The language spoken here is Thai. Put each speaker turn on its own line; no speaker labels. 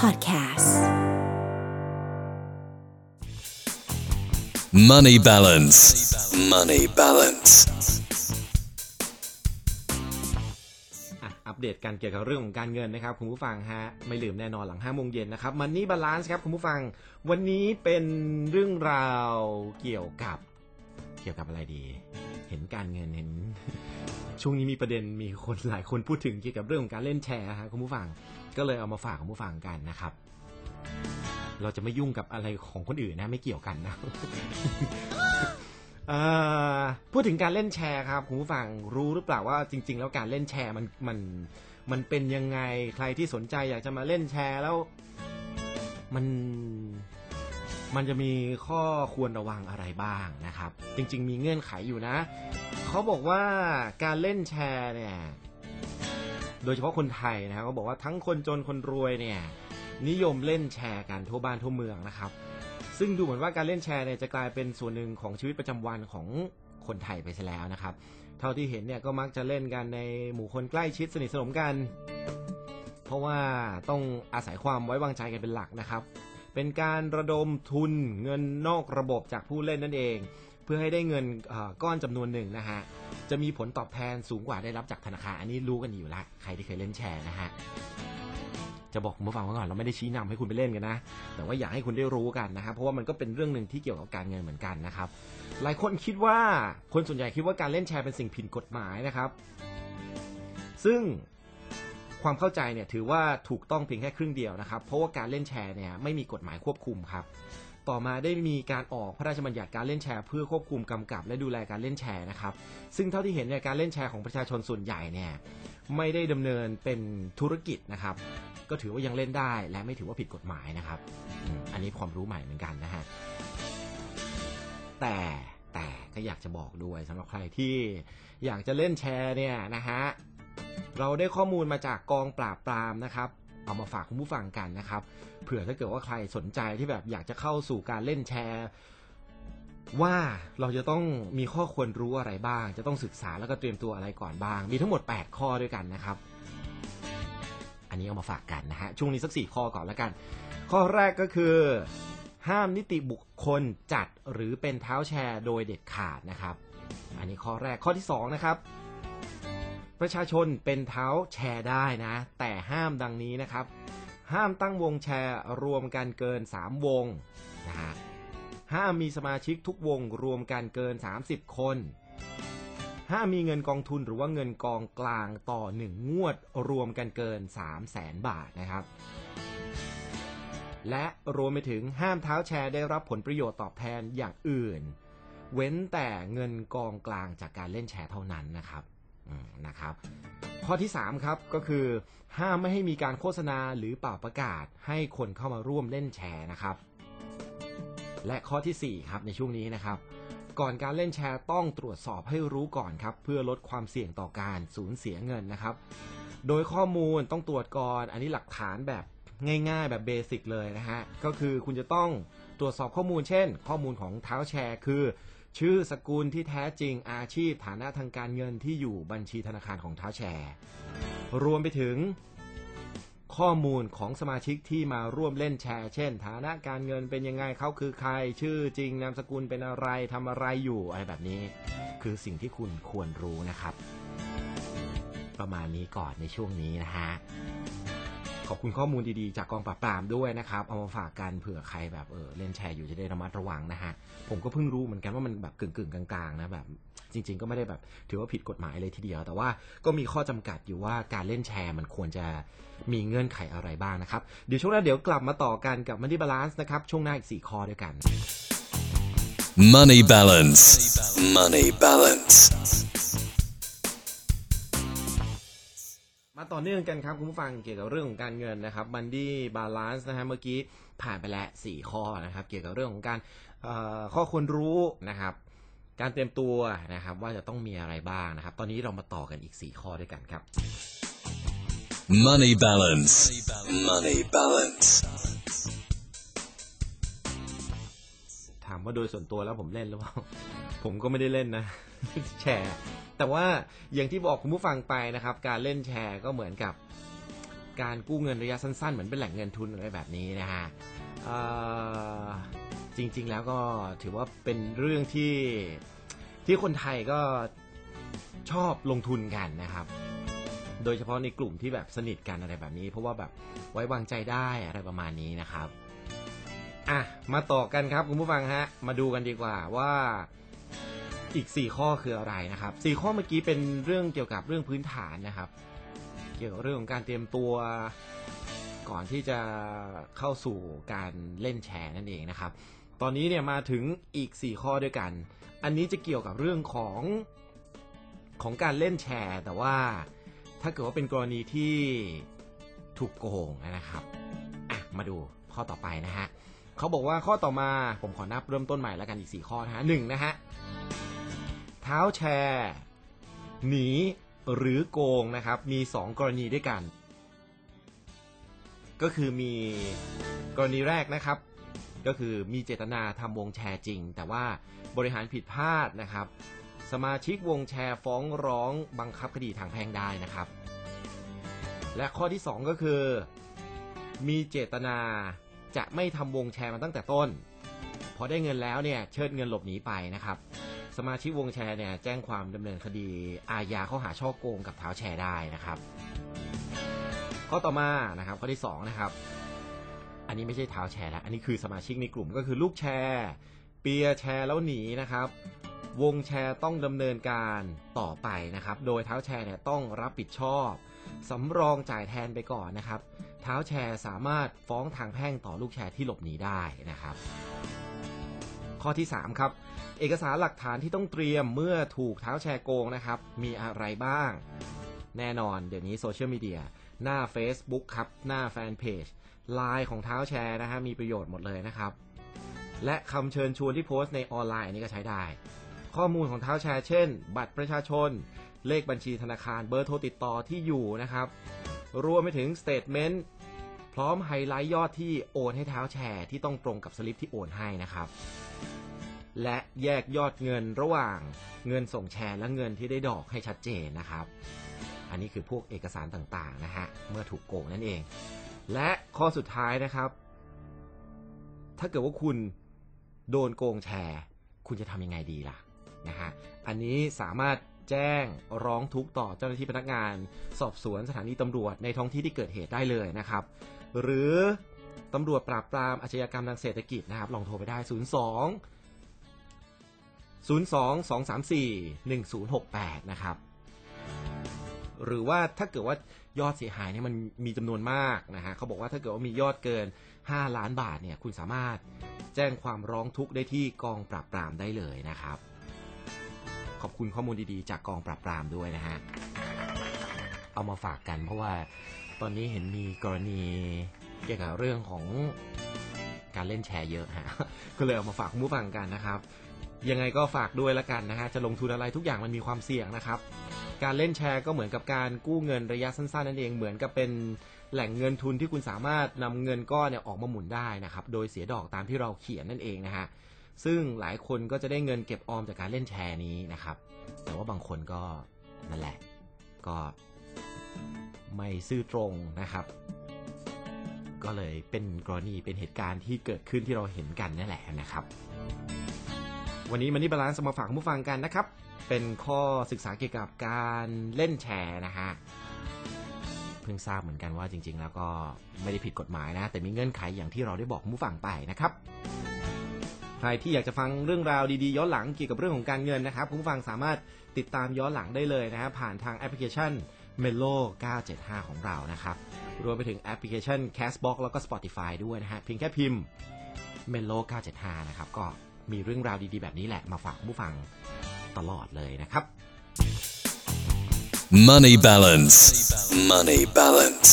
Podcasts
Money balance. Money balance.
อะอัปเดตกันเกี่ยวกับเรื่องของการเงินนะครับ คุณผู้ฟังฮะ ไม่ลืมแน่นอนหลัง5โมงเย็นนะครับ Money balance ครับคุณผู้ฟัง วันนี้เป็นเรื่องราวเกี่ยวกับเกี่ยวกับอะไรดี เห็นการเงินเห็น ช่วงนี้มีประเด็นมีคนหลายคนพูดถึงเกี่ยวกับเรื่องของการเล่นแชร์ฮะคุณผู้ฟังก็เลยเอามาฝากคุณผู้ฟังกันนะครับ เราจะไม่ยุ่งกับอะไรของคนอื่นนะไม่เกี่ยวกันนะพูดถึงการเล่นแชร์ครับคุณผู้ฟังรู้หรือเปล่าว่าจริง ๆ แล้วการเล่นแชร์มันมันมันเป็นยังไงใครที่สนใจอยากจะมาเล่นแชร์แล้ว มัน มันจะมีข้อควรระวังอะไรบ้างนะครับ จริง ๆ มีเงื่อนไขอยู่นะ เขาบอกว่าการเล่นแชร์เนี่ย โดยเฉพาะคนไทยนะครับเขาบอกว่าทั้งคนจนคนรวยเนี่ย นิยมเล่นแชร์กันทั่วบ้านทั่วเมืองนะครับ ซึ่งดูเหมือนว่าการเล่นแชร์เนี่ยจะกลายเป็นส่วนหนึ่งของชีวิตประจำวันของคนไทยไปซะแล้วนะครับ เท่าที่เห็นเนี่ยก็มักจะเล่นกันในหมู่คนใกล้ชิดสนิทสนมกัน เพราะว่าต้องอาศัยความไว้วางใจกันเป็นหลักนะครับ เป็นการระดมทุนเงินนอกระบบจากผู้เล่นนั่นเอง เพื่อให้ได้เงินก้อนจำนวนหนึ่งนะฮะจะมีผลตอบแทนสูงกว่าได้รับจากธนาคารอันนี้รู้กันอยู่แล้วใครที่เคยเล่นแชร์นะฮะจะบอกคุณผู้ฟังไว้ก่อนเราไม่ได้ชี้นำให้คุณไปเล่นกันนะ แต่ว่าอยากให้คุณได้รู้กันนะครับเพราะว่ามันก็เป็นเรื่องหนึ่งที่เกี่ยวกับการเงินเหมือนกันนะครับ หลายคนคิดว่าคนส่วนใหญ่คิดว่าการเล่นแชร์เป็นสิ่งผิดกฎหมายนะครับ ซึ่ง ความเข้าใจเนี่ยถือว่าถูกต้องเพียงแค่ครึ่งเดียวนะครับ เพราะว่าการเล่นแชร์เนี่ยไม่มีกฎหมายควบคุมครับ ต่อมาได้มีการออกพระราชบัญญัติการเล่นแชร์เพื่อควบคุมกำกับ และดูแลการเล่นแชร์นะครับ ซึ่งเท่าที่เห็นเนี่ยการเล่นแชร์ของประชาชนส่วนใหญ่เนี่ยไม่ได้ดำเนินเป็นธุรกิจนะครับ ก็ถือว่ายังเล่นได้และไม่ถือว่าผิดกฎหมายนะครับ อันนี้ความรู้ใหม่เหมือนกันนะฮะแต่แต่ก็อยากจะบอกด้วยสำหรับใครที่อยากจะเล่นแชร์เนี่ยนะฮะ เราได้ข้อมูลมาจากกองปราบปรามนะครับ เอามาฝากคุณผู้ฟังกันนะครับ เผื่อถ้าเกิดว่าใครสนใจที่แบบอยากจะเข้าสู่การเล่นแชร์ ว่าเราจะต้องมีข้อควรรู้อะไรบ้าง จะต้องศึกษาแล้วก็เตรียมตัวอะไรก่อนบ้าง มีทั้งหมด 8 ข้อด้วยกันนะครับ อันนี้เอามาฝากกันนะฮะช่วงนี้สักสี่ข้อก่อนแล้วกัน ข้อแรกก็คือ ห้ามนิติบุคคลจัดหรือเป็นเท้าแชร์โดยเด็ดขาดนะครับ อันนี้ข้อแรกข้อที่สองนะครับ ประชาชนเป็นเท้าแชร์ได้นะ แต่ห้ามดังนี้นะครับ ห้ามตั้งวงแชร์รวมกันเกิน 3 วงนะฮะห้ามมีสมาชิกทุกวงรวมกันเกิน 30 คนห้ามมีเงินกองทุนหรือว่าเงินกองกลางต่อ 1 งวดรวมกันเกิน 3 0 0แสนบาทนะครับ และรวมไปถึงห้ามเท้าแชร์ได้รับผลประโยชน์ตอบแทนอย่างอื่น เว้นแต่เงินกองกลางจากการเล่นแชร์เท่านั้นนะครับ นะครับข้อที่ 3 ครับก็คือ ห้ามไม่ให้มีการโฆษณาหรือเป่าประกาศ ให้คนเข้ามาร่วมเล่นแชร์นะครับ และข้อทีสี่ 4 ครับในช่วงนี้นะครับ ก่อนการเล่นแชร์ต้องตรวจสอบให้รู้ก่อนครับ เพื่อลดความเสี่ยงต่อการสูญเสียเงินนะครับ โดยข้อมูลต้องตรวจก่อน อันนี้หลักฐานแบบง่ายๆ แบบเบสิกเลยนะฮะก็คือคุณจะต้องตรวจสอบข้อมูลเช่น ข้อมูลของเท้าแชร์ คือ ชื่อสกุลที่แท้จริงอาชีพฐานะทางการเงินที่อยู่บัญชีธนาคารของเท้าแชร์ รวมไปถึงข้อมูลของสมาชิกที่มาร่วมเล่นแชร์ เช่น ฐานะการเงินเป็นยังไงเขาคือใคร ชื่อจริงนามสกุลเป็นอะไรทำอะไรอยู่อะไรแบบนี้ คือสิ่งที่คุณควรรู้นะครับ ประมาณนี้ก่อนในช่วงนี้นะฮะ อบคุณข้อมูลดีๆ จากกองปราบปรามด้วยนะครับ เอามาฝากกันเผื่อใครแบบเออเล่นแชร์อยู่จะได้ระมัดระวังนะฮะ ผมก็เพิ่งรู้เหมือนกันว่ามันแบบกึ่งๆ กลางๆนะแบบจริง ๆ ก็ไม่ได้แบบถือว่าผิดกฎหมายเลยทีเดียว แต่ว่าก็มีข้อจำกัดอยู่ว่าการเล่นแชร์มันควรจะมีเงื่อนไขอะไรบ้างนะครับ เดี๋ยวช่วงหน้าเดี๋ยวกลับมาต่อกันกับ Money Balance นะครับ ช่วงหน้าอีก 4 ข้อด้วยกัน
Money balance. Money balance.
ต่อเนื่องกันครับคุณผู้ฟังเกี่ยวกับเรื่องของการเงินนะครับ Money balance นะฮะเมื่อกี้ผ่านไปแล้ว4ข้อนะครับ เกี่ยวกับเรื่องของการเอ่อข้อควรรู้นะครับ การเตรียมตัวนะครับ ว่าจะต้องมีอะไรบ้างนะครับ ตอนนี้เรามาต่อกันอีก 4 ข้อด้วยกันครับ
Money balance. Money balance.
ถามว่าโดยส่วนตัวแล้วผมเล่นหรือเปล่า ผมก็ไม่ได้เล่นนะ แชร์ แต่ว่าอย่างที่บอกคุณผู้ฟังไปนะครับ การเล่นแชร์ก็เหมือนกับการกู้เงินระยะสั้นๆ เหมือนเป็นแหล่งเงินทุนอะไรแบบนี้นะฮะจริง ๆ แล้วก็ถือว่าเป็นเรื่องที่ที่คนไทยก็ชอบลงทุนกันนะครับ โดยเฉพาะในกลุ่มที่แบบสนิทกันอะไรแบบนี้ เพราะว่าแบบไว้วางใจได้อะไรประมาณนี้นะครับ อะ มาต่อกันครับคุณผู้ฟังฮะ มาดูกันดีกว่าว่า อีก 4 ข้อคืออะไรนะครับ4ข้อเมื่อกี้เป็นเรื่องเกี่ยวกับเรื่องพื้นฐานนะครับ เกี่ยวกับเรื่องของการเตรียมตัวก่อนที่จะเข้าสู่การเล่นแชร์นั่นเองนะครับ ตอนนี้เนี่ยมาถึงอีก 4 ข้อด้วยกัน อันนี้จะเกี่ยวกับเรื่องของของการเล่นแชร์ แต่ว่าถ้าเกิดว่าเป็นกรณีที่ถูกโกงนะครับอะมาดูข้อต่อไปนะฮะเขาบอกว่าข้อต่อมาผมขอนับเริ่มต้นใหม่แล้วกันอีก 4 ข้อนะฮะหนึ่งนะฮะ ท้าแชร์ หนีหรือโกงนะครับ มี 2 กรณีด้วยกัน ก็คือมีกรณีแรกนะครับ ก็คือมีเจตนาทำวงแชร์จริง แต่ว่าบริหารผิดพลาดนะครับ สมาชิกวงแชร์ฟ้องร้องบังคับคดีทางแพ่งได้นะครับ และข้อที่ 2 ก็คือ มีเจตนาจะไม่ทำวงแชร์มาตั้งแต่ต้น พอได้เงินแล้วเนี่ยเชิดเงินหลบหนีไปนะครับ สมาชิกวงแชร์เนี่ยแจ้งความดำเนินคดีอาญาข้อหาช่อโกงกับเท้าแชร์ได้นะครับ ข้อต่อมานะครับข้อที่สองนะครับอันนี้ไม่ใช่เท้าแชร์แล้วอันนี้คือสมาชิกในกลุ่มก็คือลูกแชร์ เปียร์แชร์แล้วหนีนะครับ วงแชร์ต้องดำเนินการต่อไปนะครับ โดยเท้าแชร์เนี่ยต้องรับผิดชอบสำรองจ่ายแทนไปก่อนนะครับ เท้าแชร์สามารถฟ้องทางแพ่งต่อลูกแชร์ที่หลบหนีได้นะครับ ข้อที่ 3 ครับ เอกสารหลักฐานที่ต้องเตรียมเมื่อถูกเท้าแชร์โกงนะครับ มีอะไรบ้าง แน่นอนเดี๋ยวนี้โซเชียลมีเดียหน้า Facebook ครับ หน้าแฟนเพจไลน์ของเท้าแชร์นะฮะมีประโยชน์หมดเลยนะครับ และคำเชิญชวนที่โพสต์ในออนไลน์นี้ก็ใช้ได้ ข้อมูลของเท้าแชร์เช่น บัตรประชาชน เลขบัญชีธนาคารเบอร์โทรติดต่อที่อยู่นะครับรวมไปถึง statement พร้อมไฮไลท์ยอดที่โอนให้เท้าแชร์ที่ต้องตรงกับสลิปที่โอนให้นะครับ และแยกยอดเงินระหว่างเงินส่งแชร์และเงินที่ได้ดอกให้ชัดเจนนะครับ อันนี้คือพวกเอกสารต่างๆนะฮะเมื่อถูกโกงนั่นเอง และข้อสุดท้ายนะครับ ถ้าเกิดว่าคุณโดนโกงแชร์ คุณจะทำยังไงดีล่ะนะฮะอันนี้สามารถแจ้งร้องทุกข์ต่อเจ้าหน้าที่พนักงาน สอบสวนสถานีตำรวจในท้องที่ที่เกิดเหตุได้เลยนะครับ หรือตำรวจปราบปรามอาชญากรรมทางเศรษฐกิจนะครับ ลองโทรไปได้ 02 02 234 1068 นะครับ หรือว่าถ้าเกิดว่ายอดเสียหายเนี่ยมันมีจำนวนมากนะฮะเขาบอกว่าถ้าเกิดว่ามียอดเกิน 5 ล้านบาทเนี่ยคุณสามารถแจ้งความร้องทุกข์ได้ที่กองปราบปรามได้เลยนะครับ ขอบคุณข้อมูลดีๆ จากกองปราบปรามด้วยนะฮะเอามาฝากกันเพราะว่า ตอนนี้เห็นมีกรณีเกี่ยวกับเรื่องของการเล่นแชร์เยอะฮะ ก็เลยเอามาฝากคุณผู้ฟังกันนะครับ ยังไงก็ฝากด้วยละกันนะฮะ จะลงทุนอะไรทุกอย่างมันมีความเสี่ยงนะครับ การเล่นแชร์ก็เหมือนกับการกู้เงินระยะสั้นๆนั่นเอง เหมือนกับเป็นแหล่งเงินทุนที่คุณสามารถนำเงินก้อนเนี่ยออกมาหมุนได้นะครับ โดยเสียดอกตามที่เราเขียนนั่นเองนะฮะ ซึ่งหลายคนก็จะได้เงินเก็บออมจากการเล่นแชร์นี้นะครับ แต่ว่าบางคนก็นั่นแหละ ก็ ไม่ซื่อตรงนะครับ ก็เลยเป็นกรณีเป็นเหตุการณ์ที่เกิดขึ้นที่เราเห็นกันนั่นแหละนะครับ วันนี้ Money balance มาฝากคุณผู้ฟังกันนะครับ เป็นข้อศึกษาเกี่ยวกับการเล่นแชร์นะฮะเพิ่งทราบเหมือนกันว่าจริง ๆ แล้วก็ไม่ได้ผิดกฎหมายนะ แต่มีเงื่อนไขอย่างที่เราได้บอกคุณผู้ฟังไปนะครับ ใครที่อยากจะฟังเรื่องราวดีๆ ย้อนหลังเกี่ยวกับเรื่องของการเงินนะครับคุณผู้ฟังสามารถติดตามย้อนหลังได้เลยนะฮะผ่านทางแอปพลิเคชัน Melo 975 ของเรานะครับ รวมไปถึงแอปพลิเคชัน Castbox แล้วก็ Spotify ด้วยนะฮะ เพียงแค่พิมพ์ Melo 975 นะครับ ก็มีเรื่องราวดีๆ แบบนี้แหละมาฝากผู้ฟังตลอดเลยนะครับ
Money balance. Money balance.